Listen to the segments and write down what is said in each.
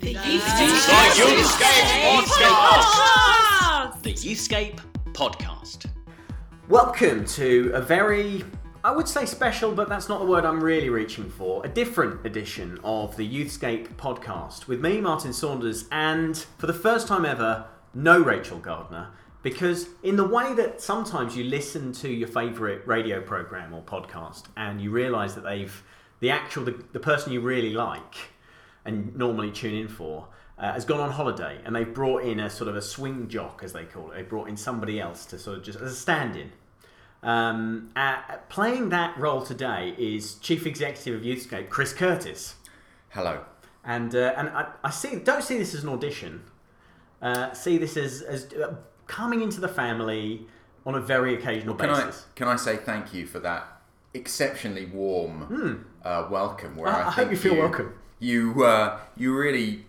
The Youthscape Podcast. The Youthscape Podcast. Welcome to a very, I would say special, but that's not the word I'm really reaching for. A different edition of the Youthscape podcast with me, Martin Saunders, and for the first time ever, no Rachel Gardner. Because, in the way that sometimes you listen to your favourite radio programme or podcast and you realise that they've, the actual, the, the person you really like and normally tune in for, uh, has gone on holiday and they've brought in a sort of a swing jock, as they call it. They brought in somebody else to sort of just as a stand in. Um, uh, playing that role today is Chief Executive of Youthscape, Chris Curtis. Hello. And, uh, and I, I see, don't see this as an audition. Uh, see this as, as uh, coming into the family on a very occasional Can I basis. can I say thank you for that exceptionally warm uh, welcome? Where. I- I, I hope you feel welcome. You uh, you really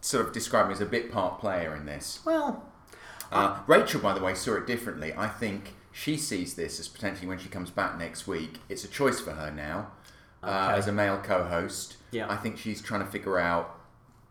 sort of describe me as a bit part player in this. Well, Uh, Rachel, by the way, saw it differently. I think she sees this as potentially when she comes back next week. It's a choice for her now uh, as a male co-host. Yeah. I think she's trying to figure out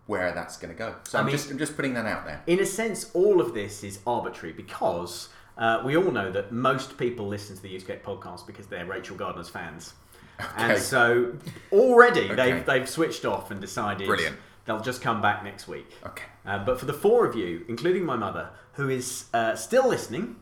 where that's going to go. So I I'm mean- just I'm just putting that out there. in a sense, all of this is arbitrary because uh, we all know that most people listen to the Youthscape podcast because they're Rachel Gardner's fans. And so already Okay. they've, they've switched off and decided Brilliant. they'll just come back next week. Okay. Uh, but for the four of you, including my mother, who is uh, still listening,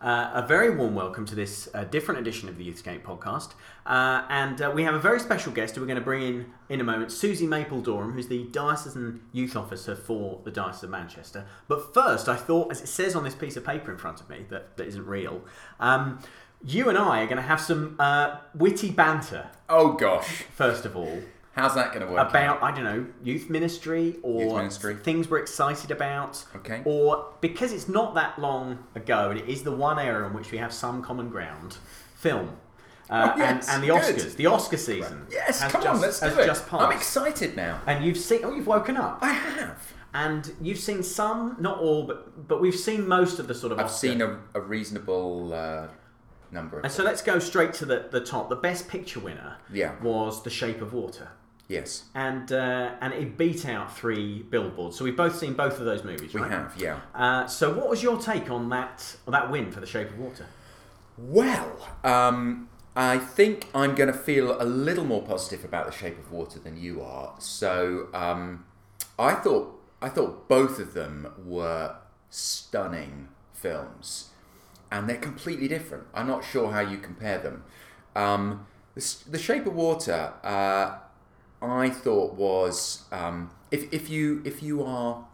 uh, a very warm welcome to this uh, different edition of the Youthscape podcast. Uh, and uh, we have a very special guest who we're going to bring in in a moment, Susie Mapledoram, who's the Diocesan Youth Officer for the Diocese of Manchester. But first, I thought, as it says on this piece of paper in front of me that, that isn't real, um, you and I are going to have some uh, witty banter, Oh gosh, first of all how's that going to work? out? about I don't know youth ministry or Youth ministry. things we're excited about. Okay. Or because it's not that long ago, and it is the one area in which we have some common ground. Film. Uh, Oh, yes, and, and the good. Oscars, the Oscar season. Yes, come just, on, let's do it. just passed. I'm excited now. And you've seen. Oh, you've woken up. I have. And you've seen some, not all, but but we've seen most of the sort of. I've Oscar. seen a, a reasonable uh, number of. And so let's go straight to the, the top. The best picture winner Yeah. was The Shape of Water. yes, and uh, and it beat out three billboards. So we've both seen both of those movies, we right? have. Yeah. Uh, so what was your take on that on that win for The Shape of Water? Well, um, I think I'm going to feel a little more positive about the Shape of Water than you are. So um, I thought I thought both of them were stunning films, and they're completely different. I'm not sure how you compare them. Um, the, the Shape of Water, uh, I thought was um, if if you if you are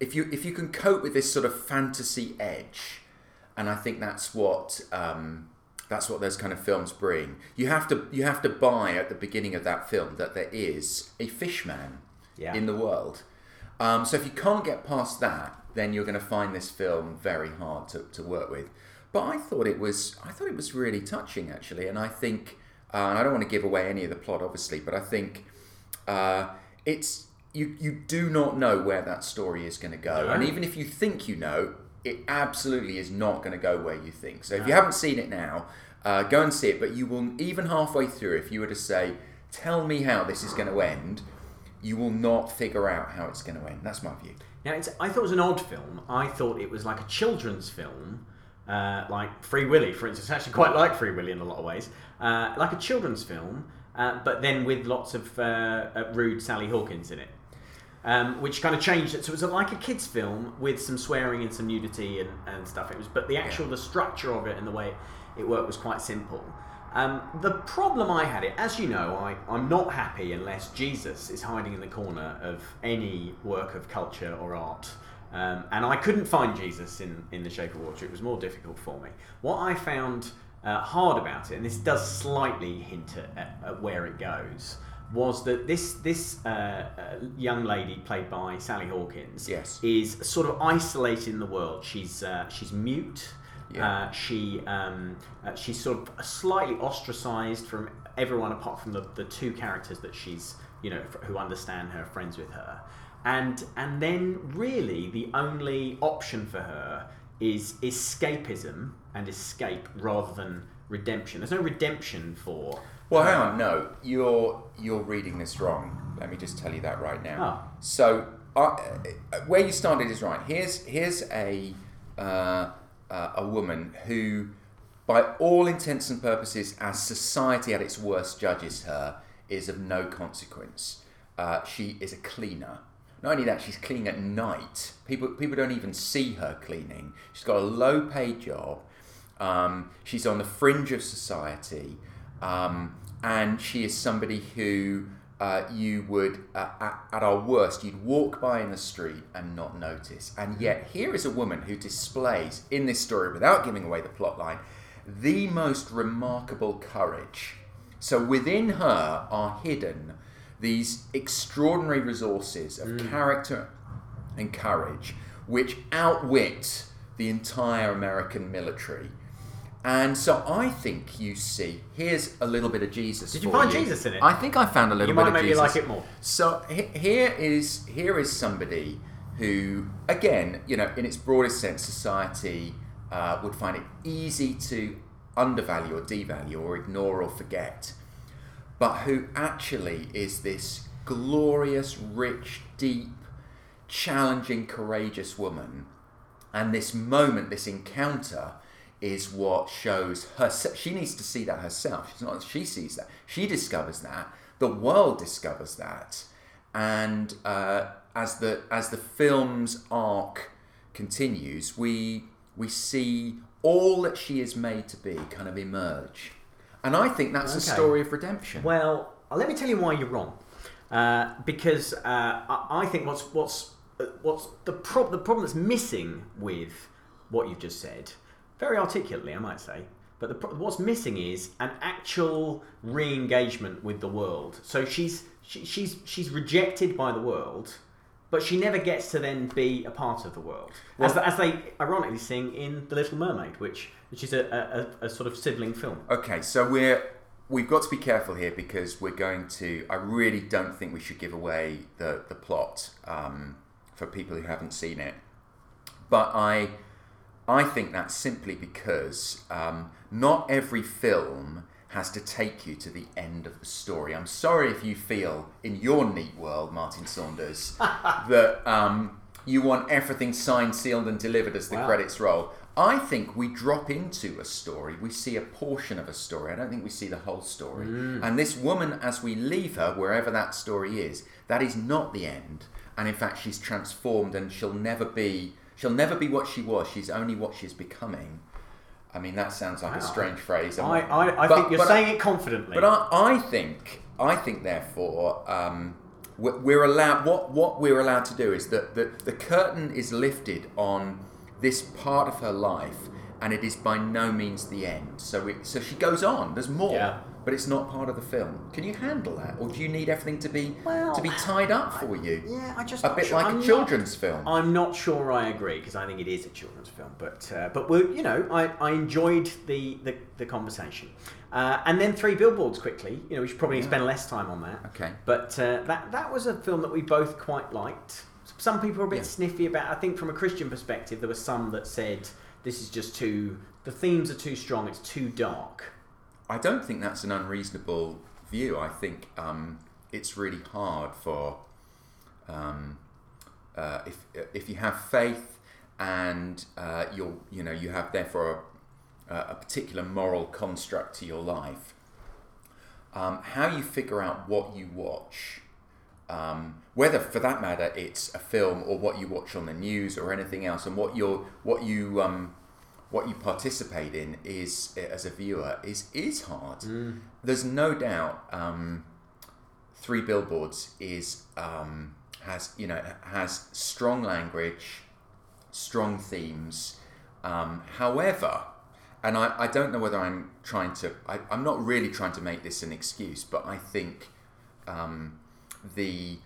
if you if you can cope with this sort of fantasy edge, and I think that's what um, that's what those kind of films bring. You have to you have to buy at the beginning of that film that there is a fishman Yeah. in the world. Um, so if you can't get past that, then you're going to find this film very hard to, to work with. But I thought it was I thought it was really touching actually, and I think uh, and I don't want to give away any of the plot obviously, but I think uh, it's you you do not know where that story is going to go, No. and even if you think you know, it absolutely is not going to go where you think. So if you haven't seen it now, uh, go and see it. But you will even halfway through, if you were to say, "Tell me how this is going to end," you will not figure out how it's going to end. That's my view. Now, it's, I thought it was an odd film. I thought it was like a children's film, uh, like Free Willy, for instance. I actually quite like Free Willy in a lot of ways, uh, like a children's film, uh, but then with lots of uh, uh, rude Sally Hawkins in it. Um, which kind of changed it. So it was like a kids' film with some swearing and some nudity and, and stuff. It was, but the actual the structure of it and the way it worked was quite simple. Um, the problem I had it, as you know, I, I'm not happy unless Jesus is hiding in the corner of any work of culture or art. Um, and I couldn't find Jesus in, in The Shape of Water. It was more difficult for me. What I found uh, hard about it, and this does slightly hint at, at, where it goes, was that this this uh, uh, young lady played by Sally Hawkins Yes. is sort of isolated in the world. She's uh, she's mute. Yeah. Uh, she um, uh, she's sort of slightly ostracized from everyone apart from the, the two characters that she's you know f- who understand her, friends with her, and and then really the only option for her is escapism and escape rather than redemption. There's no redemption for Well, hang on. No, you're you're reading this wrong. Let me just tell you that right now. Oh. So, uh, where you started is right. Here's here's a uh, uh, a woman who, by all intents and purposes, as society at its worst judges her, is of no consequence. Uh, she is a cleaner. Not only that, she's cleaning at night. People people don't even see her cleaning. She's got a low paid job. Um, she's on the fringe of society, um, and she is somebody who uh, you would, uh, at, at our worst, you'd walk by in the street and not notice. And yet, here is a woman who displays in this story, without giving away the plot line, the most remarkable courage. So within her are hidden these extraordinary resources of character and courage, which outwit the entire American military. And so I think you see, here's a little bit of Jesus. Did you find Jesus in it? I think I found a little You bit of Jesus. You might make me like it more. So he- here is here is somebody who, again, you know, in its broadest sense, society uh, would find it easy to undervalue or devalue or ignore or forget, but who actually is this glorious, rich, deep, challenging, courageous woman, and this moment, this encounter. Is what shows her. She needs to see that herself. She's not. She sees that. She discovers that. The world discovers that and uh, as the as the film's arc continues, we we see all that she is made to be kind of emerge, and I think that's a story of redemption. Well, let me tell you why you're wrong. Uh, because uh, I, I think what's what's uh, what's the prob- the problem that's missing with what you've just said, very articulately, I might say. But the what's missing is an actual re-engagement with the world. So she's she, she's she's rejected by the world, but she never gets to then be a part of the world, as, as they ironically sing in The Little Mermaid, which which is a, a, a sort of sibling film. Okay, so we're we've got to be careful here because we're going to. I really don't think we should give away the the plot um, for people who haven't seen it, but I I think that's simply because um, not every film has to take you to the end of the story. I'm sorry if you feel in your neat world, Martin Saunders, that um, you want everything signed, sealed, and delivered as the Wow. credits roll. I think we drop into a story, we see a portion of a story. I don't think we see the whole story. And this woman, as we leave her, wherever that story is, that is not the end. And in fact, she's transformed and she'll never be. She'll never be what she was. She's only what she's becoming. I mean, that sounds like a strange phrase. I, I, I but- think you're saying it confidently. but I, I think, I think, therefore, um, we're we're allowed. What what we're allowed to do is that the, the curtain is lifted on this part of her life, and it is by no means the end. So it, so she goes on. There's more, Yeah. But it's not part of the film. Can you handle that, or do you need everything to be Well, to be tied up for you? yeah, I just A bit sure- like I'm a not- children's film. I'm not sure I agree because I think it is a children's film, but uh, but you know I, I enjoyed the the, the conversation, uh, and then three billboards quickly. You know we should probably spend less time on that. Okay. But uh, that that was a film that we both quite liked. Some people were a bit Yeah. sniffy about. I think from a Christian perspective, there were some that said this is just too. The themes are too strong. It's too dark. I don't think that's an unreasonable view. I think um, it's really hard for um, uh, if if you have faith and uh, you're you know you have therefore a, a particular moral construct to your life. Um, how you figure out what you watch, um, whether for that matter it's a film or what you watch on the news or anything else, and what you what you um, what you participate in is as a viewer is is hard. There's no doubt. Um, Three Billboards is um, has you know has strong language, strong themes. Um, however, and I, I don't know whether I'm trying to I, I'm not really trying to make this an excuse, but I think um, the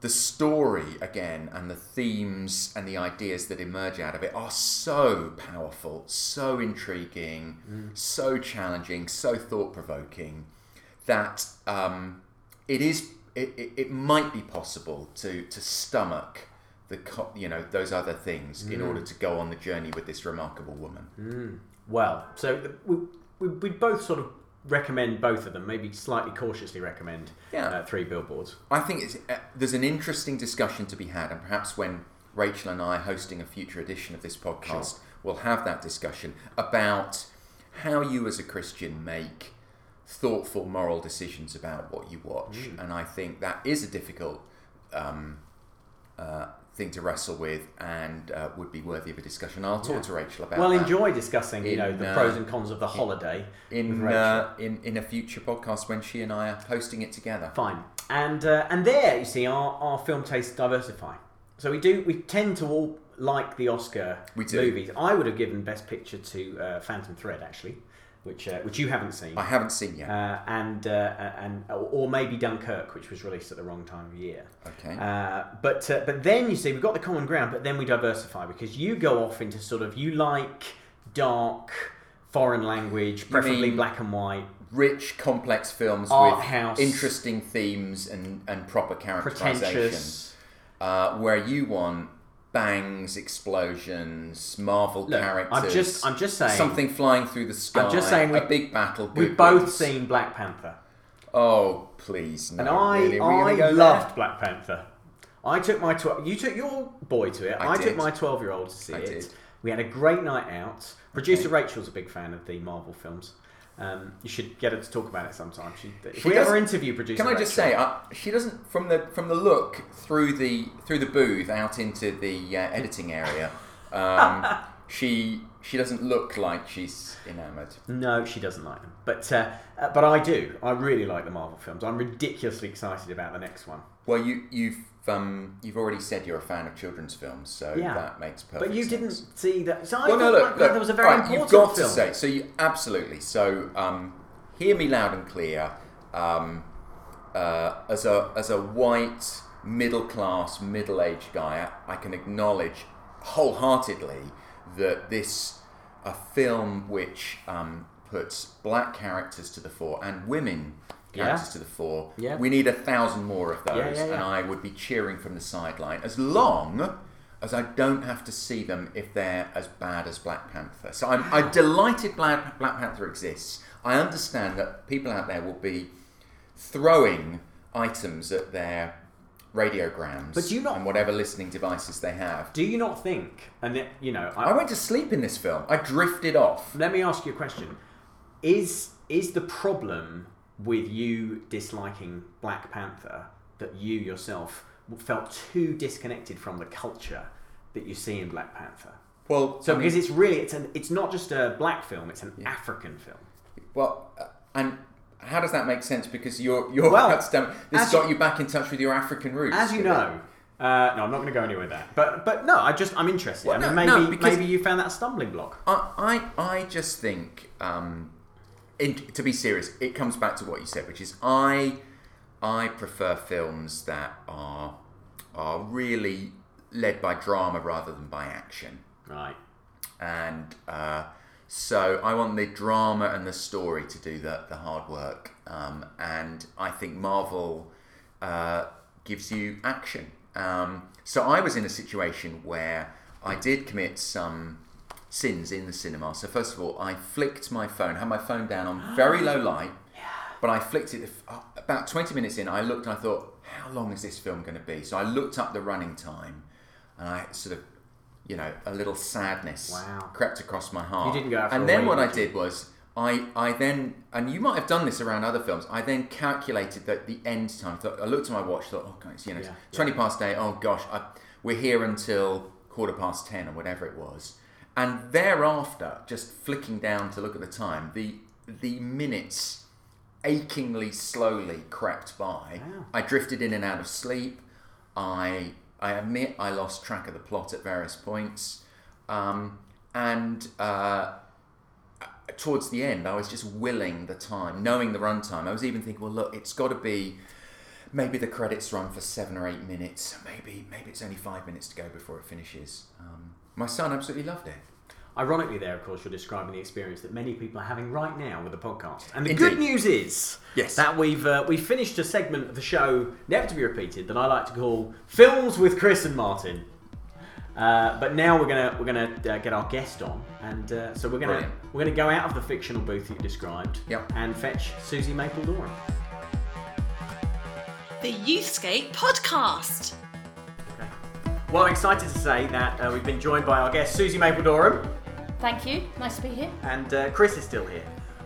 the story again and the themes and the ideas that emerge out of it are so powerful, so intriguing, mm. so challenging, so thought provoking that um, it is it, it, it might be possible to to stomach the co- you know those other things in order mm. to go on the journey with this remarkable woman. Mm. Well, so we, we, we both sort of recommend both of them. Maybe slightly cautiously recommend Yeah. uh, Three Billboards. I think it's, uh, there's an interesting discussion to be had, and perhaps when Rachel and I are hosting a future edition of this podcast, we'll have that discussion about how you, as a Christian, make thoughtful moral decisions about what you watch. Mm. And I think that is a difficult um, uh, thing to wrestle with, and uh, would be worthy of a discussion. I'll talk Yeah. to Rachel about Well, enjoy discussing, you know, the uh, pros and cons of the holiday in Rachel. uh, in in a future podcast when she and I are hosting it together. Fine. And uh, and there, you see, our, our film tastes diversify. So we do we tend to all like the Oscar movies. I would have given Best Picture to uh, Phantom Thread actually, which uh, which you haven't seen. I haven't seen yet. Uh, and uh, and or maybe Dunkirk, which was released at the wrong time of year. Okay. Uh, but uh, but then you see we've got the common ground, but then we diversify because you go off into sort of you like dark foreign language, preferably black and white, rich, complex films Art with house. interesting themes and, and proper characterization. pretentious. Uh, where you want bangs, explosions, Marvel Look, characters. I'm just I'm just saying something flying through the sky. I'm just saying we, big battle. We've both seen Black Panther, Oh please, no! and I really? I loved there? Black Panther. I took my tw- you took your boy to it. I I, took my twelve year old to see I it. did. We had a great night out. Producer Okay. Rachel's a big fan of the Marvel films. Um, you should get her to talk about it sometime. She, if She we does- ever interview producer, Can I just say, uh, she doesn't from the from the look through the through the booth out into the uh, editing area. Um, she she doesn't look like she's enamoured. No, she doesn't like them, but uh, uh, but I do. I really like the Marvel films. I'm ridiculously excited about the next one. Well, you you've um, you've already said you're a fan of children's films, so Yeah. that makes perfect. But you sense. didn't see that. So I Well, thought no, look, Panther was a very right, important You've got film. to say so. You absolutely so. Um, hear me loud and clear. Um, uh, as a as a white middle class middle aged guy, I, I can acknowledge wholeheartedly that this a film which um, puts black characters to the fore and women characters Yeah. to the fore. Yeah. We need a thousand more of those, and. I would be cheering from the sideline as long as I don't have to see them if they're as bad as Black Panther. So I'm, I'm delighted Black, Black Panther exists. I understand that people out there will be throwing items at their radiograms But do you not- and whatever listening devices they have. Do you not think? And it, you know, I went to sleep in this film. I drifted off. Let me ask you a question: Is is the problem with you disliking Black Panther that you yourself felt too disconnected from the culture that you see in Black Panther? Well, So I mean- because it's really it's an it's not just a black film; it's an African film. Well, uh, and how does that make sense? Because you're you're Well, that's done- this got you- you back in touch with your African roots. As you know. Uh, no, I'm not going to go anywhere with that. But but no, I just I'm interested. Well, I mean, no, maybe no, maybe you found that a stumbling block. I, I, I just think, um, in, to be serious, it comes back to what you said, which is I, I prefer films that are are really led by drama rather than by action, Right. and uh, so I want the drama and the story to do the the hard work, um, and I think Marvel uh, gives you action. Um, so I was in a situation where I did commit some sins in the cinema. So first of all, I flicked my phone, had my phone down on very low light, yeah. but I flicked it uh, about 20 minutes in. I looked and I thought, how long is this film going to be? So I looked up the running time, and I sort of, you know, a little sadness Wow. crept across my heart. You didn't go And then what I did was. I, I then and you might have done this around other films. I then calculated that the end time. I, thought, I looked at my watch. Thought, oh, God, it's, you know, Yeah, twenty past eight. Oh gosh, I, we're here until quarter past ten or whatever it was. And thereafter, just flicking down to look at the time, the the minutes achingly slowly crept by. Wow. I drifted in and out of sleep. I I admit I lost track of the plot at various points, um, and uh, towards the end, I was just willing the time, knowing the runtime. I was even thinking, well, look, it's got to be maybe the credits run for seven or eight minutes. Maybe maybe it's only five minutes to go before it finishes. Um, my son absolutely loved it. Ironically, there, of course, you're describing the experience that many people are having right now with the podcast. And the Indeed. good news is Yes. that we've uh, we've finished a segment of the show, never to be repeated, that I like to call "Films with Chris and Martin." Uh, but now we're gonna we're gonna uh, get our guest on, and uh, so we're gonna Brilliant. we're gonna go out of the fictional booth that you described, Yep. and fetch Susie Mapledoram. The Youthscape podcast. Okay. Well, I'm excited to say that uh, we've been joined by our guest Susie Mapledoram, Thank you. Nice to be here. and uh, Chris is still here.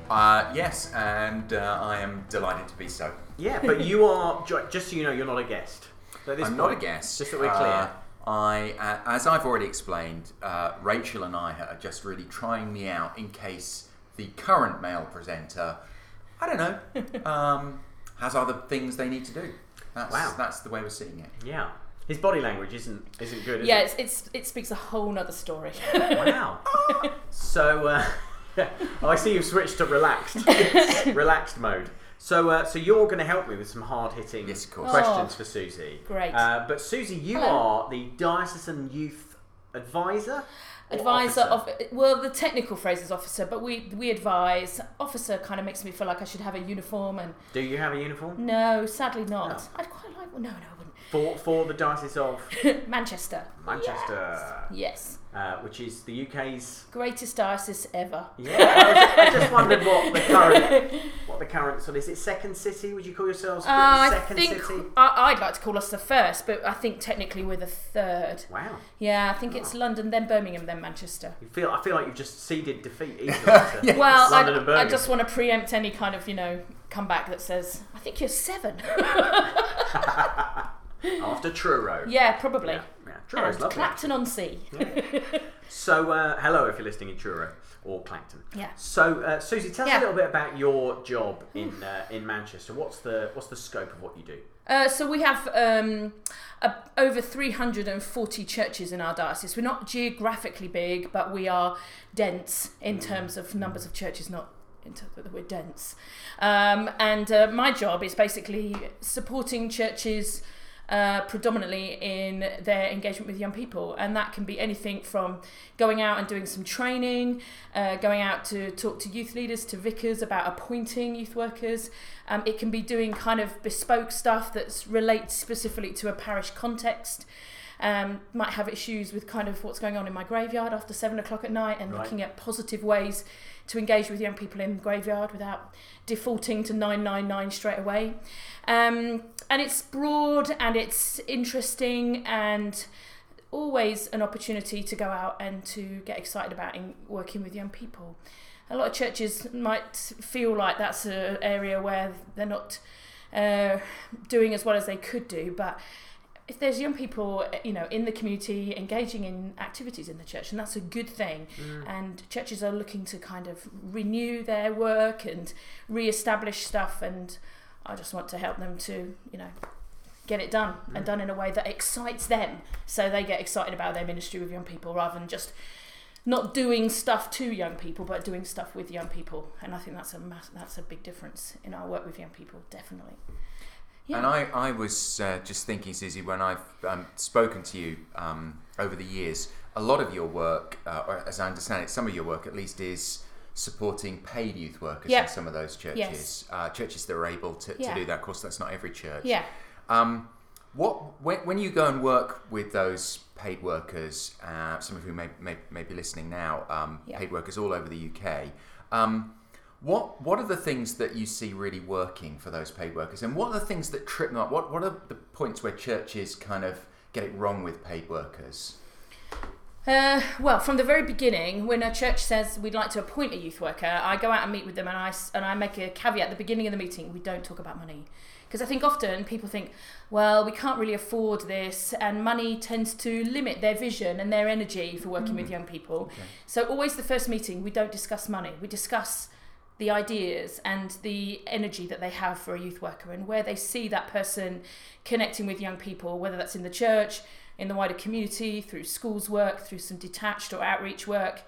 Uh, yes, and uh, I am delighted to be so. Yeah, but you are just so you know, you're not a guest. So this I'm not a guest. Just that we're clear. Uh, I, uh, as I've already explained, uh, Rachel and I are just really trying me out in case the current male presenter, I don't know, um, has other things they need to do. That's, Wow. that's the way we're seeing it. yeah, his body language isn't isn't good. Is Yeah, it? it's, it's, it speaks a whole nother story. Wow. so, uh, oh, I see you've switched to relaxed, relaxed mode. So, uh, so you're going to help me with some hard hitting Yes, questions Oh, for Susie. great. Uh, but Susie, you Hello. are the diocesan youth advisor. Advisor officer? of well, the technical phrase is officer, but we we advise. Officer kind of makes me feel like I should have a uniform, and Do you have a uniform no, sadly not. No. I'd quite like. No, no, I for for the diocese of. Manchester. Manchester, Yes, uh, which is the UK's? greatest diocese ever. Yeah, I, was, I just wondered what the current what the current so is it second city? Would you call yourselves Uh, I second think city? I, I'd like to call us the first, but I think technically we're the third. Wow. Yeah, I think it's London, then Birmingham, then Manchester. You feel I feel like you've just ceded defeat easily to Well, London and I, I just want to preempt any kind of, you know, comeback that says, I think you're seven. After Truro. yeah, probably. Yeah, yeah. Truro's And lovely. Clacton on Sea. So uh, hello if you're listening in Truro or Clacton. Yeah. So uh, Susie, tell us a little bit about your job in uh, in Manchester. What's the what's the scope of what you do? Uh, so we have um, a, over 340 churches in our diocese. We're not geographically big, but we are dense in terms of numbers of churches, not in terms of we're dense. Um, and uh, my job is basically supporting churches uh, predominantly in their engagement with young people. And that can be anything from going out and doing some training, uh, going out to talk to youth leaders, to vicars about appointing youth workers. Um, it can be doing kind of bespoke stuff that relates specifically to a parish context. Um, might have issues with kind of what's going on in my graveyard after seven o'clock at night and Right. looking at positive ways to engage with young people in the graveyard without defaulting to 999 straight away. Um, and it's broad and it's interesting and always an opportunity to go out and to get excited about in working with young people. A lot of churches might feel like that's an area where they're not uh, doing as well as they could do, but if there's young people, you know, in the community engaging in activities in the church, and that's a good thing. And churches are looking to kind of renew their work and re-establish stuff, and I just want to help them to, you know, get it done and done in a way that excites them, so they get excited about their ministry with young people rather than just not doing stuff to young people, but doing stuff with young people. And I think that's a mass, that's a big difference in our work with young people, definitely. Yeah. And I, I was uh, just thinking, Susie, when I've um, spoken to you um, over the years, a lot of your work, uh, or as I understand it, some of your work at least is supporting paid youth workers Yeah. in some of those churches. Yes. Uh, churches that are able to, Yeah. to do that. Of course, that's not every church. Yeah. Um, what when, when you go and work with those paid workers, uh, some of whom may, may, may be listening now, um, Yeah. paid workers all over the UK, um, what what are the things that you see really working for those paid workers, and what are the things that trip them up? What what are the points where churches kind of get it wrong with paid workers? Uh, well, from the very beginning, when a church says we'd like to appoint a youth worker, I go out and meet with them, and I and I make a caveat at the beginning of the meeting: we don't talk about money, because I think often people think, well, we can't really afford this, and money tends to limit their vision and their energy for working with young people. So always the first meeting, we don't discuss money. We discuss the ideas and the energy that they have for a youth worker and where they see that person connecting with young people, whether that's in the church, in the wider community, through schools work, through some detached or outreach work.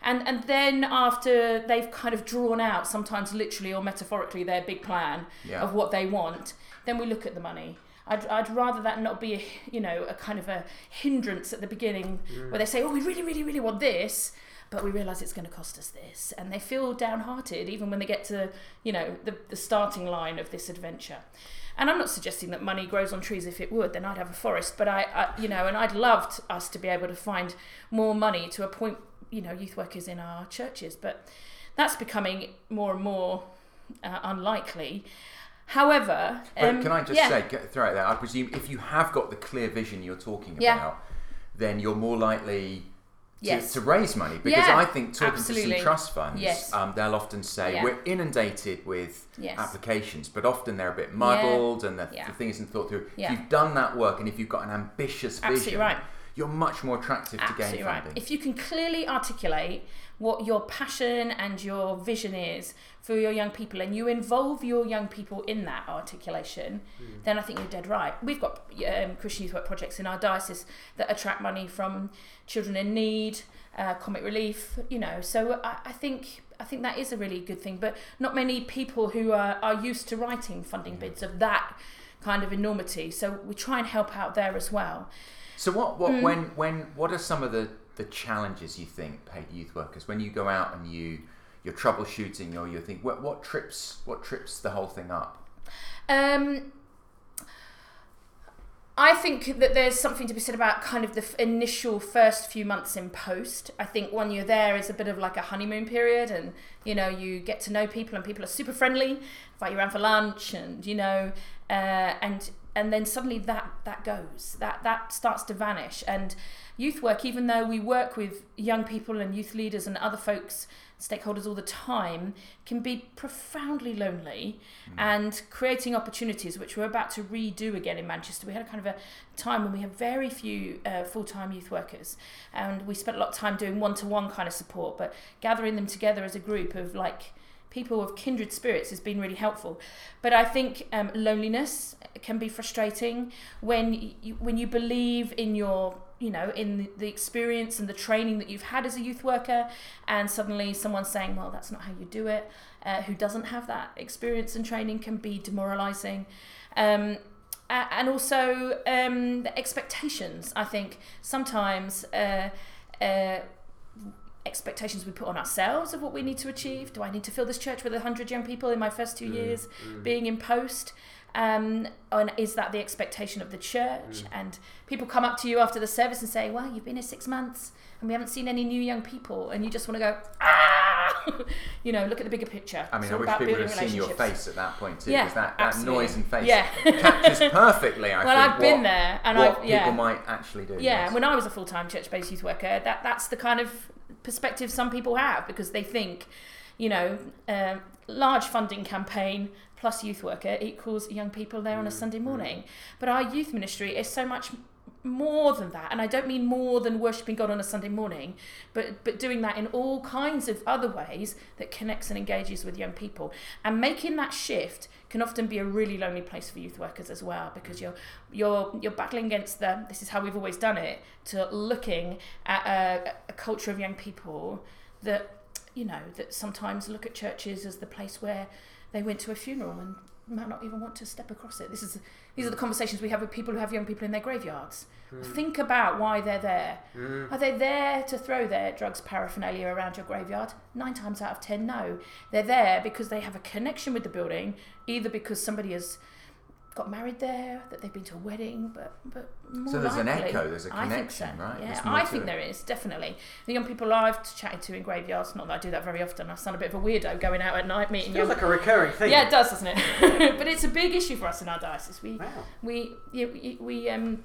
And, and then after they've kind of drawn out, sometimes literally or metaphorically, their big plan Yeah. of what they want, then we look at the money. I'd, I'd rather that not be, a, you know, a kind of a hindrance at the beginning mm. where they say, oh, we really, really, really want this, but we realise it's going to cost us this. And they feel downhearted even when they get to, you know, the, the starting line of this adventure. And I'm not suggesting that money grows on trees. If it would, then I'd have a forest. But I, I you know, and I'd loved us to be able to find more money to appoint, you know, youth workers in our churches. But that's becoming more and more uh, unlikely. However, But um, can I just yeah. say, get, throw it there? I presume if you have got the clear vision you're talking Yeah. about, then you're more likely Yes. to raise money. Because Yeah, I think talking to absolutely. some trust funds, Yes. um, they'll often say Yeah. we're inundated with Yes. applications, but often they're a bit muddled and the, Yeah. the thing isn't thought through. Yeah. If you've done that work and if you've got an ambitious Absolutely vision, right. you're much more attractive to Absolutely gain right. funding. If you can clearly articulate what your passion and your vision is for your young people and you involve your young people in that articulation, then I think you're dead right. We've got um, Christian Youth Work projects in our diocese that attract money from children in need, uh, comic relief, you know. So I, I think I think that is a really good thing. But not many people who are, are used to writing funding bids of that kind of enormity. So we try and help out there as well. So what what Mm. when when what are some of the the challenges you think paid youth workers when you go out and you you're troubleshooting or you think what what trips what trips the whole thing up? Um, I think that there's something to be said about kind of the f- initial first few months in post. I think when you're there is a bit of like a honeymoon period, and you know you get to know people, and people are super friendly, invite you around for lunch, and you know, uh, and and then suddenly that that goes, that that starts to vanish, and youth work, even though we work with young people and youth leaders and other folks, stakeholders all the time, can be profoundly lonely. And creating opportunities, which we're about to redo again in Manchester. We had a kind of a time when we had very few uh, full time youth workers, and we spent a lot of time doing one to one kind of support, but gathering them together as a group of like people of kindred spirits has been really helpful. But I think um, loneliness can be frustrating when you, when you believe in your you know in the experience and the training that you've had as a youth worker and suddenly someone's saying well that's not how you do it uh, who doesn't have that experience and training can be demoralizing um, and also um, the expectations i think sometimes uh, uh, expectations we put on ourselves of what we need to achieve. Do I need to fill this church with 100 young people in my first two years being in post? Um, and is that the expectation of the church? And people come up to you after the service and say, Well, you've been here six months and we haven't seen any new young people. And you just want to go, Ah! you know, look at the bigger picture. I mean, I wish about people would have seen your face at that point too, Yeah, because that, that noise and face Yeah. captures perfectly. I Well, think, I've been what- there and what I've- yeah. people might actually do. Yeah, yes. when I was a full time church based youth worker, that that's the kind of perspective some people have because they think, you know, um, large funding campaign plus youth worker equals young people there on a Sunday morning. But our youth ministry is so much more than that and i don't mean more than worshipping god on a sunday morning but but doing that in all kinds of other ways that connects and engages with young people. And making that shift can often be a really lonely place for youth workers as well because you're you're you're battling against the this is how we've always done it to looking at a, a culture of young people that you know that sometimes look at churches as the place where they went to a funeral and might not even want to step across it. This is these are the conversations we have with people who have young people in their graveyards. Hmm. Think about why they're there. Hmm. Are they there to throw their drugs paraphernalia around your graveyard? Nine times out of ten, no. They're there because they have a connection with the building, either because somebody has got married there, that they've been to a wedding, but but more So there's an echo, there's a I think so, connection, right? Yeah, I think it. there is definitely. The young people I've chatted to in graveyards, not that I do that very often. I sound a bit of a weirdo going out at night meeting Feels young like a recurring thing. yeah, it does, doesn't it? but it's a big issue for us in our diocese. We Wow. we yeah, we, we um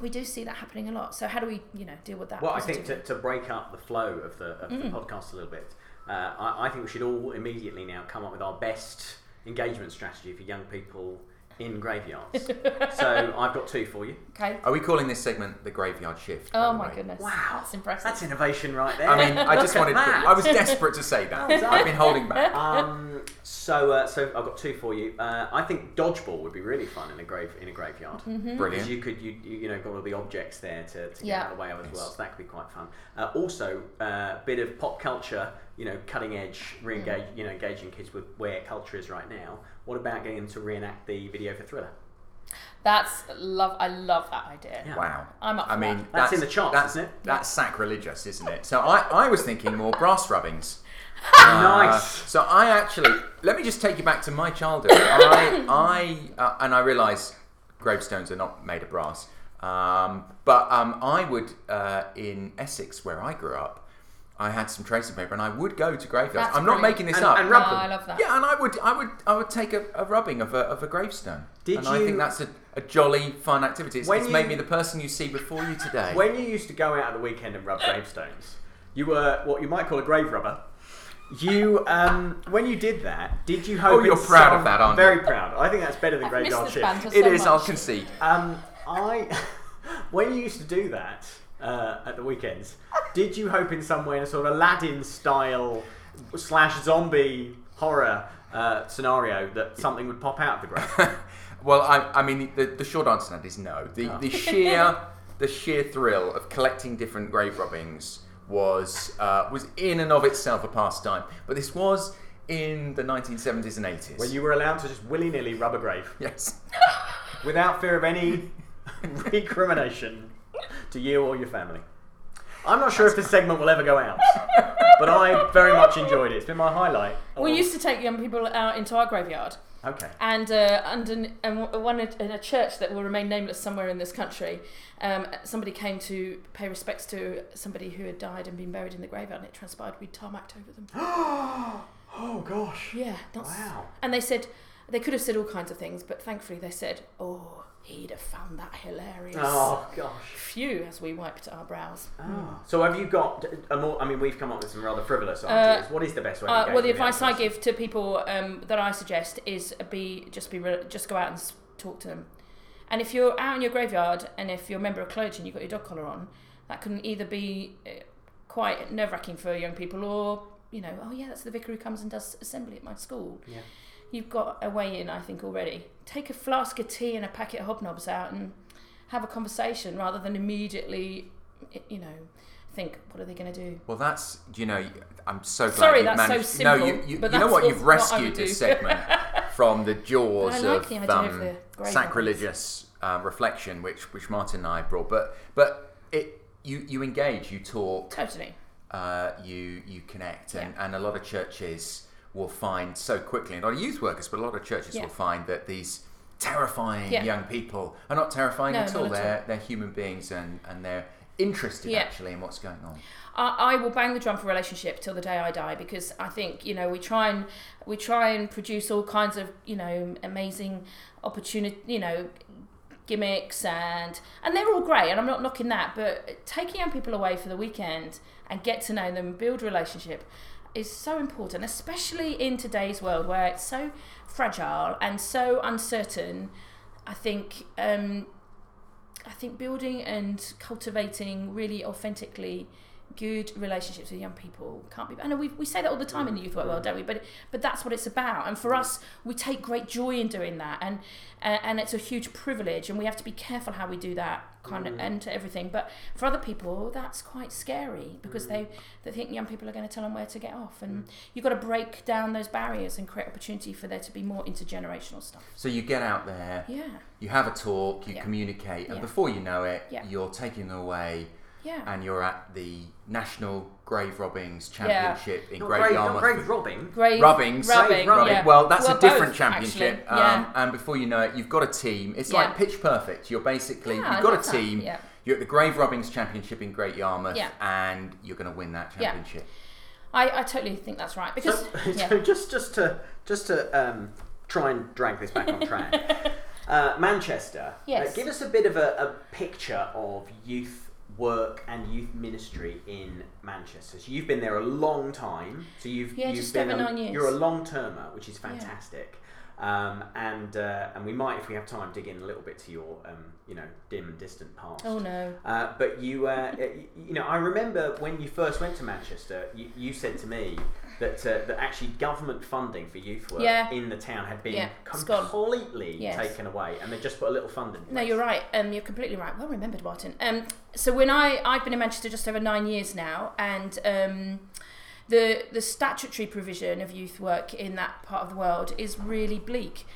we do see that happening a lot. So how do we you know deal with that? Well, I think to, to break up the flow of the, of Mm. the podcast a little bit, uh, I, I think we should all immediately now come up with our best engagement strategy for young people in graveyards. so I've got two for you. okay. Are we calling this segment the graveyard shift? by Oh the my way? goodness! Wow. that's impressive. That's innovation right there. I mean, I just at wanted. To, that. I was desperate to say that. Well done. I've been holding back. Um, so, uh, so I've got two for you. Uh, I think dodgeball would be really fun in a grave in a graveyard Mm-hmm. because Brilliant. you could you, you you know got all the objects there to, to get Yeah. out of the way of as Yes. well. So that could be quite fun. Uh, also, a uh, bit of pop culture, you know, cutting edge, re-engage, Mm. you know, engaging kids with where culture is right now. What about getting them to reenact the video for Thriller? That's love. I love that idea. Yeah. Wow. I'm up I mean, that. That's in the charts, that's, isn't it? That's sacrilegious, isn't it? So I, I was thinking more brass rubbings. Nice. So I actually let me just take you back to my childhood. I, I uh, and I realise gravestones are not made of brass, um, but um, I would uh, in Essex where I grew up. I had some tracing paper, and I would go to graveyards. That's I'm not brilliant. making this And- up. and Oh, rub them. I love that. yeah, and I would, I would, I would take a, a rubbing of a, of a gravestone. Did and I you- think that's a, a jolly fun activity. It's, When it's made you- me the person you see before you today. When you used to go out at the weekend and rub gravestones, you were what you might call a grave rubber. You, um, when you did that, did you hope? Oh, you're in proud of some- that, aren't Very you? proud. I think that's better than I've missed graveyard this shit. banter it so is, I'll much. concede. Um, I, when you used to do that uh, at the weekends, did you hope in some way in a sort of Aladdin style slash zombie horror uh, scenario that something would pop out of the grave? Well, I, I mean, the, the short answer to that is no. The, Oh. the sheer the sheer thrill of collecting different grave rubbings was uh, was in and of itself a pastime. But this was in the 1970s and 80s. when you were allowed to just willy nilly rub a grave yes. without fear of any recrimination to you or your family. I'm not sure if this segment will ever go out, but I very much enjoyed it. It's been my highlight. We used to take young people out into our graveyard. Okay. And uh, under and one in a church that will remain nameless somewhere in this country, um, somebody came to pay respects to somebody who had died and been buried in the graveyard, and it transpired we'd tarmacked over them. Oh gosh. Yeah, that's, Wow. And they said they could have said all kinds of things, but thankfully they said, "Oh, he'd have found that hilarious." Oh gosh. Phew, as we wiped our brows. Oh. So have you got a more? I mean, we've come up with some rather frivolous Uh, ideas. what is the best way? Uh, well, the advice I give to people um, that I suggest is be just be just go out and talk to them. And if you're out in your graveyard and if you're a member of clergy and you've got your dog collar on, that can either be uh, quite nerve wracking for young people or you know, oh yeah, that's the vicar who comes and does assembly at my school. Yeah. You've got a way in, I think, already. Take a flask of tea and a packet of hobnobs out and have a conversation rather than immediately, you know, think, what are they going to do? Well, that's you know, I'm so glad Sorry, that's so managed. no, you, you, but you know what? what- You've rescued would this segment from the jaws like of of um, the sacrilegious um, reflection, which which Martin and I brought. But but it you you engage, you talk, Totally. uh, you you connect, and, Yeah. and a lot of churches will find so quickly, and of youth workers, but a lot of churches Yeah. will find that these terrifying Yeah. young people are not terrifying No, at all. at They're they're human beings, and and they're interested Yeah. actually in what's going on. I, I will bang the drum for relationship till the day I die because I think you know we try and we try and produce all kinds of you know amazing opportunity you know gimmicks and and they're all great and I'm not knocking that but taking young people away for the weekend and get to know them build relationship is so important especially in today's world where it's so fragile and so uncertain. I think um, I think building and cultivating really authentically good relationships with young people can't be. I know we, we say that all the time in the youth work world, don't we? But but that's what it's about. And for us, we take great joy in doing that, and uh, and it's a huge privilege. And we have to be careful how we do that kind of and to everything. But for other people, that's quite scary because they they think young people are going to tell them where to get off, and you've got to break down those barriers and create opportunity for there to be more intergenerational stuff. So you get out there, Yeah, you have a talk, you Yeah. communicate, and Yeah. before you know it, Yeah. you're taking them away, yeah. and you're at the National Grave Robbings Championship in Not Great grave, Yarmouth. not grave robbing. Grave, Rubbings, rubbing, rubbing. yeah. Well, that's a both, different championship. Yeah. um, and before you know it, you've got a team. It's Yeah. like pitch perfect. You're basically Yeah, you've got a team. yeah. You're at the Grave Robbings Championship in Great Yarmouth, Yeah. and you're going to win that Yeah. championship. I, I totally think that's right because So, yeah. so just just to just to um, try and drag this back on track, uh, Manchester. Yes. Uh, give us a bit of a, a picture of youth work and youth ministry in Manchester. So you've been there a long time. So you've Yeah, you've just been over a, nine years. You're a long termer, which is fantastic. Um, and uh, and we might, if we have time, dig in a little bit to your um, you know dim and distant past. oh no Uh, but you, uh, you know, I remember when you first went to Manchester, you, you said to me that uh, that actually government funding for youth work Yeah. in the town had been Yeah, completely Yes. taken away, and they just put a little funding. no you're right um, you're completely right well remembered Martin um, so when I I've been in Manchester just over nine years now and um, the the statutory provision of youth work in that part of the world is really bleak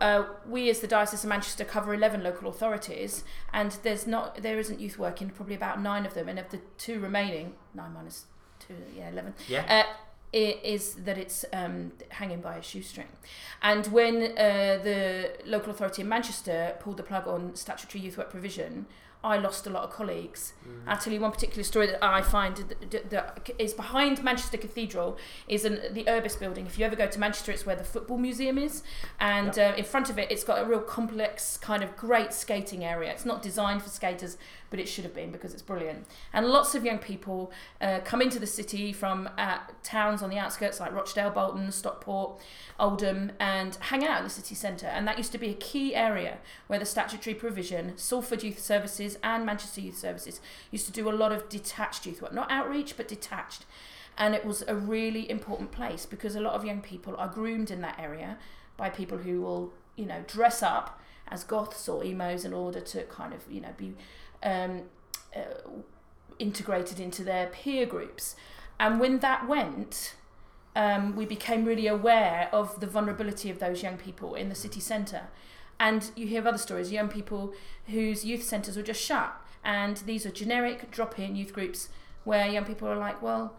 uh, we as the diocese of Manchester cover 11 local authorities and there's not there isn't youth work in probably about nine of them and of the two remaining nine minus two yeah 11 Yeah. uh, is that it's um, hanging by a shoestring. And when uh, the local authority in Manchester pulled the plug on statutory youth work provision, I lost a lot of colleagues. I'll tell you one particular story that I find that, that, that is behind Manchester Cathedral is an, the Urbis building. If you ever go to Manchester, it's where the football museum is, and uh, in front of it, it's got a real complex kind of great skating area. It's not designed for skaters, but it should have been because it's brilliant. And lots of young people uh, come into the city from uh, towns on the outskirts like Rochdale, Bolton, Stockport, Oldham, and hang out in the city centre. And that used to be a key area where the statutory provision, Salford Youth Services, and Manchester Youth Services used to do a lot of detached youth work, not outreach, but detached. And it was a really important place because a lot of young people are groomed in that area by people who will, you know, dress up as goths or emos in order to kind of, you know, be um, uh, integrated into their peer groups. And when that went, um, we became really aware of the vulnerability of those young people in the city centre. And you hear of other stories, young people whose youth centres were just shut. And these are generic drop in youth groups where young people are like, well,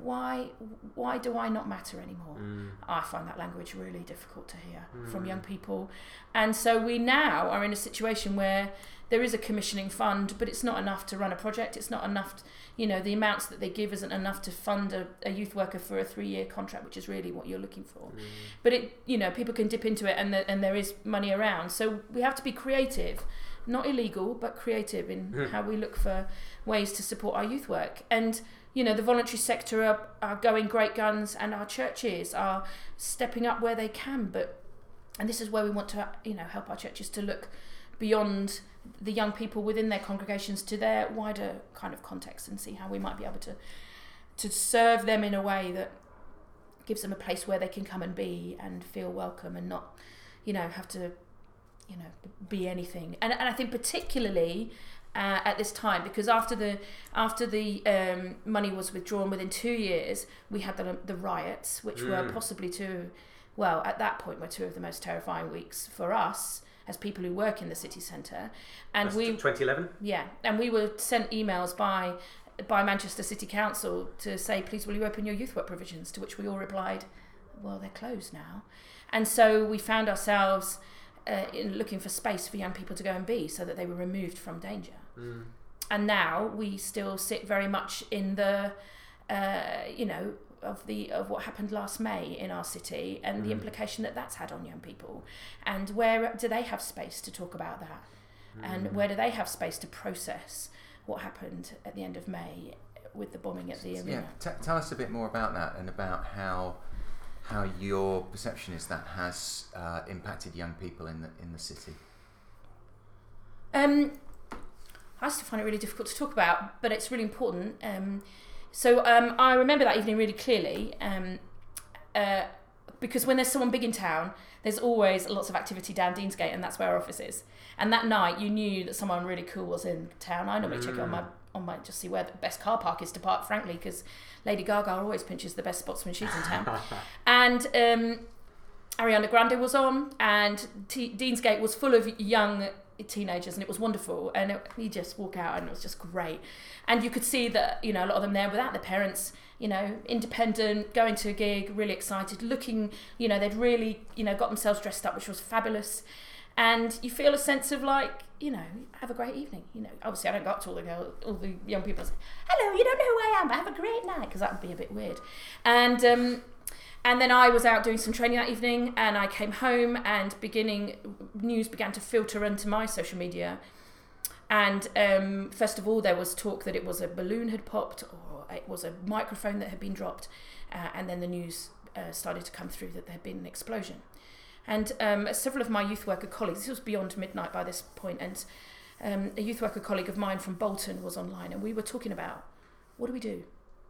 why why do I not matter anymore? I find that language really difficult to hear from young people. And so we now are in a situation where there is a commissioning fund, but it's not enough to run a project. It's not enough, to, you know, the amounts that they give isn't enough to fund a, a youth worker for a three year contract, which is really what you're looking for. Mm. But it, you know, people can dip into it and, the, and there is money around. So we have to be creative, not illegal, but creative in hmm. how we look for ways to support our youth work. And, you know, the voluntary sector are, are going great guns and our churches are stepping up where they can. But, and this is where we want to, you know, help our churches to look beyond the young people within their congregations to their wider kind of context and see how we might be able to to serve them in a way that gives them a place where they can come and be and feel welcome and not you know have to you know be anything. And, and I think particularly uh, at this time because after the after the um, money was withdrawn within two years we had the, the riots which were possibly two well at that point were two of the most terrifying weeks for us as people who work in the city centre and That's we 2011. yeah, and we were sent emails by by Manchester City Council to say, please will you open your youth work provisions? To which we all replied, well, they're closed now, and so we found ourselves uh, in looking for space for young people to go and be, so that they were removed from danger. And now we still sit very much in the, uh, you know. Of the of what happened last May in our city and the implication that that's had on young people, and where do they have space to talk about that? and where do they have space to process what happened at the end of May with the bombing at the Yeah, arena? t- tell us a bit more about that and about how how your perception is that has uh, impacted young people in the in the city. Um, I still find it really difficult to talk about, but it's really important. Um, so um, I remember that evening really clearly um, uh, because when there's someone big in town, there's always lots of activity down Deansgate, and that's where our office is. And that night, you knew that someone really cool was in town. I normally check it on my on my just see where the best car park is to park, frankly, because Lady Gaga always pinches the best spots when she's in town. and um, Ariana Grande was on, and T- Deansgate was full of young teenagers, and it was wonderful. And it, you just walk out, and it was just great. And you could see that you know a lot of them there without their parents, you know, independent, going to a gig, really excited, looking, you know, they'd really you know got themselves dressed up, which was fabulous. And you feel a sense of like, you know, have a great evening. You know, obviously I don't go up to all the girls all the young people and say, "Hello, you don't know who I am, have a great night," because that would be a bit weird. And um, and then I was out doing some training that evening, and I came home, and beginning news began to filter into my social media. And um, first of all, there was talk that it was a balloon had popped, or it was a microphone that had been dropped, uh, and then the news uh, started to come through that there had been an explosion. And um, several of my youth worker colleagues, this was beyond midnight by this point, and um, a youth worker colleague of mine from Bolton was online, and we were talking about what do we do?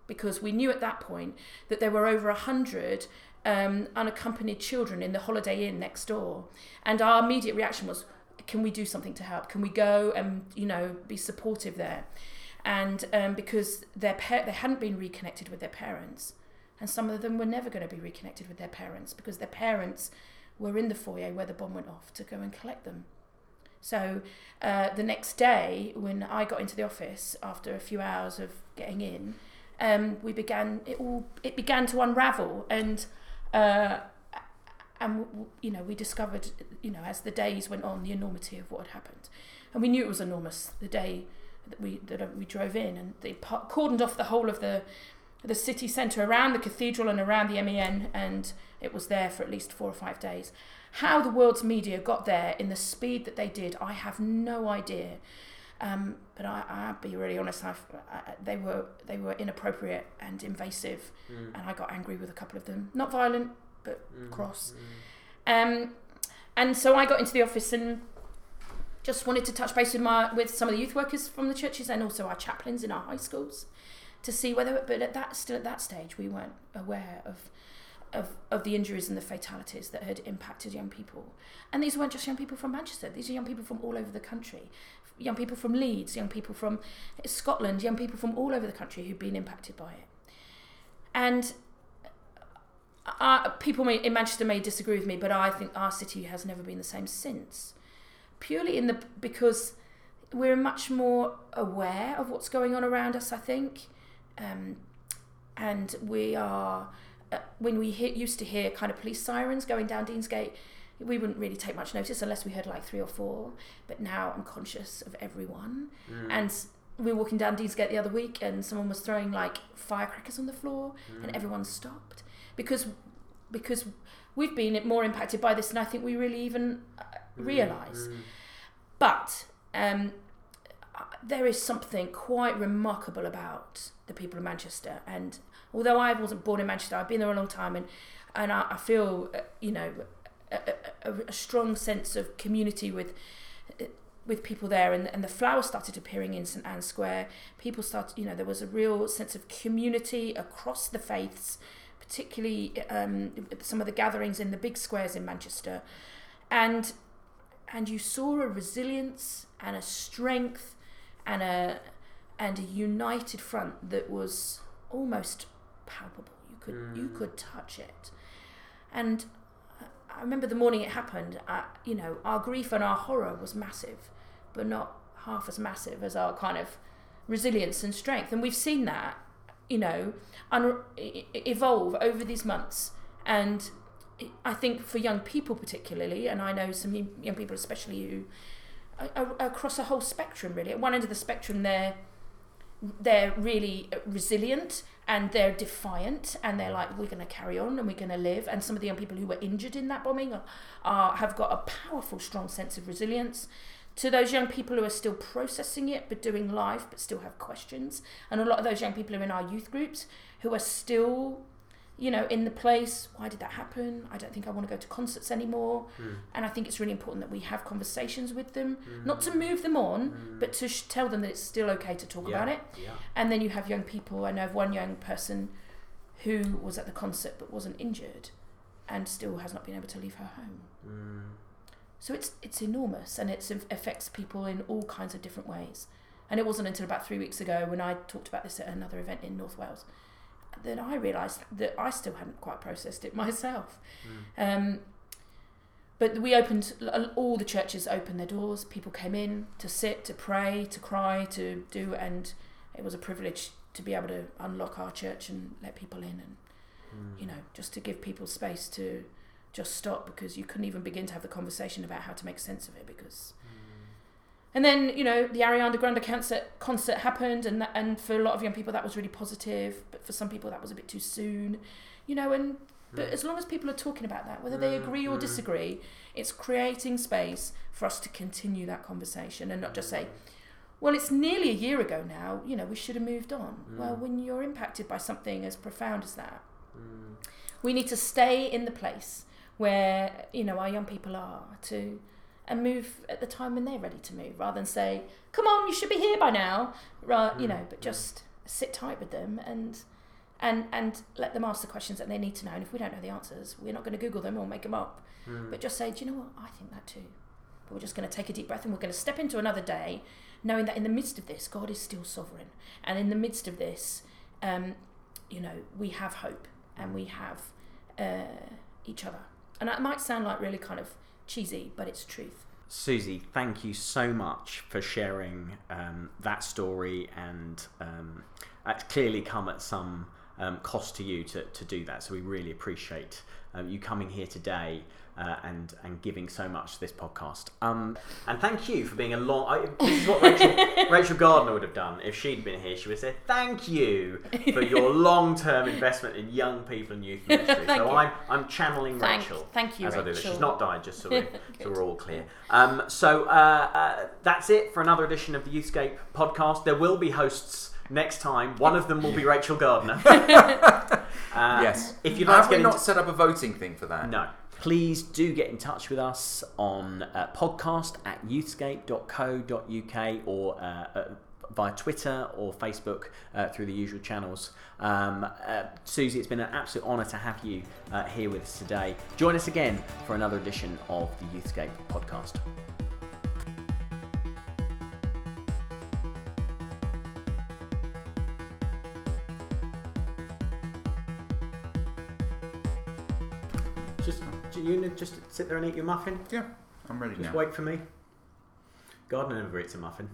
Because we knew at that point that there were over a hundred um, unaccompanied children in the Holiday Inn next door, and our immediate reaction was, "Can we do something to help? Can we go and you know be supportive there?" And um, because their pa- they hadn't been reconnected with their parents, and some of them were never going to be reconnected with their parents because their parents were in the foyer where the bomb went off to go and collect them. So uh, the next day, when I got into the office after a few hours of getting in, um, we began it all it began to unravel and uh, and you know we discovered you know as the days went on the enormity of what had happened. And we knew it was enormous the day that we that we drove in and they cordoned off the whole of the the city centre around the cathedral and around the MEN and it was there for at least four or five days. How the world's media got there in the speed that they did I have no idea um, but I, I'll be really honest. I, they were they were inappropriate and invasive, mm. and I got angry with a couple of them. Not violent, but mm. cross. Mm. Um, and so I got into the office and just wanted to touch base with my with some of the youth workers from the churches and also our chaplains in our high schools to see whether. But at that still at that stage, we weren't aware of of, of the injuries and the fatalities that had impacted young people. And these weren't just young people from Manchester, these are young people from all over the country. Young people from Leeds, young people from Scotland, young people from all over the country who've been impacted by it. And uh, people may, in Manchester may disagree with me, but I think our city has never been the same since. Purely in the because we're much more aware of what's going on around us. I think, um, and we are uh, when we hear, used to hear kind of police sirens going down Deansgate, we wouldn't really take much notice unless we heard like three or four. But now I'm conscious of everyone. Mm. And we were walking down Deansgate the other week and someone was throwing like firecrackers on the floor mm. and everyone stopped because because we've been more impacted by this than I think we really even uh, mm. realise. Mm. But um, uh, there is something quite remarkable about the people of Manchester and although I wasn't born in Manchester, I've been there a long time, and and I, I feel uh, you know a, a, a, strong sense of community with with people there, and, and the flowers started appearing in St Anne's Square. People started, you know, there was a real sense of community across the faiths, particularly um, some of the gatherings in the big squares in Manchester, and and you saw a resilience and a strength and a and a united front that was almost palpable. You could mm. you could touch it, and I remember the morning it happened. Uh, you know, our grief and our horror was massive, but not half as massive as our kind of resilience and strength. And we've seen that, you know, un- evolve over these months. And I think for young people particularly, and I know some young people especially who are across a whole spectrum really. At one end of the spectrum, they're they're really resilient and they're defiant and they're like we're going to carry on and we're going to live. And some of the young people who were injured in that bombing are, are, have got a powerful strong sense of resilience. To those young people who are still processing it but doing life but still have questions. And a lot of those young people are in our youth groups who are still you know, in the place, why did that happen? I don't think I want to go to concerts anymore. Mm. And I think it's really important that we have conversations with them, mm. not to move them on, mm. but to sh- tell them that it's still okay to talk yeah. about it. Yeah. And then you have young people. I know of one young person who was at the concert but wasn't injured and still has not been able to leave her home. Hmm. So it's it's enormous and it affects people in all kinds of different ways. And it wasn't until about three weeks ago when I talked about this at another event in North Wales then I realised that I still hadn't quite processed it myself. Mm. Um, but we opened all the churches opened their doors. People came in to sit, to pray, to cry, to do, and it was a privilege to be able to unlock our church and let people in, and mm. you know, just to give people space to just stop because you couldn't even begin to have the conversation about how to make sense of it because and then you know the Ariana Grande concert concert happened, and that, and for a lot of young people that was really positive, but for some people that was a bit too soon, you know. And but mm. as long as people are talking about that, whether they agree or disagree, it's creating space for us to continue that conversation and not just say, well, it's nearly a year ago now. You know, we should have moved on. Mm. Well, when you're impacted by something as profound as that, mm. we need to stay in the place where you know our young people are to and move at the time when they're ready to move rather than say come on you should be here by now right you mm, know but just sit tight with them and and and let them ask the questions that they need to know and if we don't know the answers we're not going to google them or make them up. Mm. but just say do you know what? I think that too. But we're just going to take a deep breath and we're going to step into another day knowing that in the midst of this god is still sovereign. And in the midst of this um, you know we have hope and we have uh, each other. And that might sound like really kind of cheesy, but it's truth. Susie, thank you so much for sharing um, that story, and um, clearly come at some um, cost to you to, to do that. So we really appreciate um, you coming here today uh, and and giving so much to this podcast. Um, and thank you for being a long. I, this is what Rachel, Rachel Gardner would have done if she'd been here. She would say "Thank you for your long-term investment in young people and youth ministry." So you. I'm I'm channeling Thank- Rachel. thank you, as I do this. She's not died, just so, we, so we're all clear. Um, so uh, uh, that's it for another edition of the Youthscape podcast. There will be hosts next time. One of them will be Rachel Gardner. Uh, yes. If you'd like Have to we get not into- set up a voting thing for that? no. Please do get in touch with us on uh, podcast at youthscape.co.uk or uh, uh, via Twitter or Facebook uh, through the usual channels. Um, uh, Susie, it's been an absolute honour to have you uh, here with us today. Join us again for another edition of the Youthscape podcast. You just sit there and eat your muffin? Yeah, I'm ready Just now. wait for me. Gardner never eats a muffin.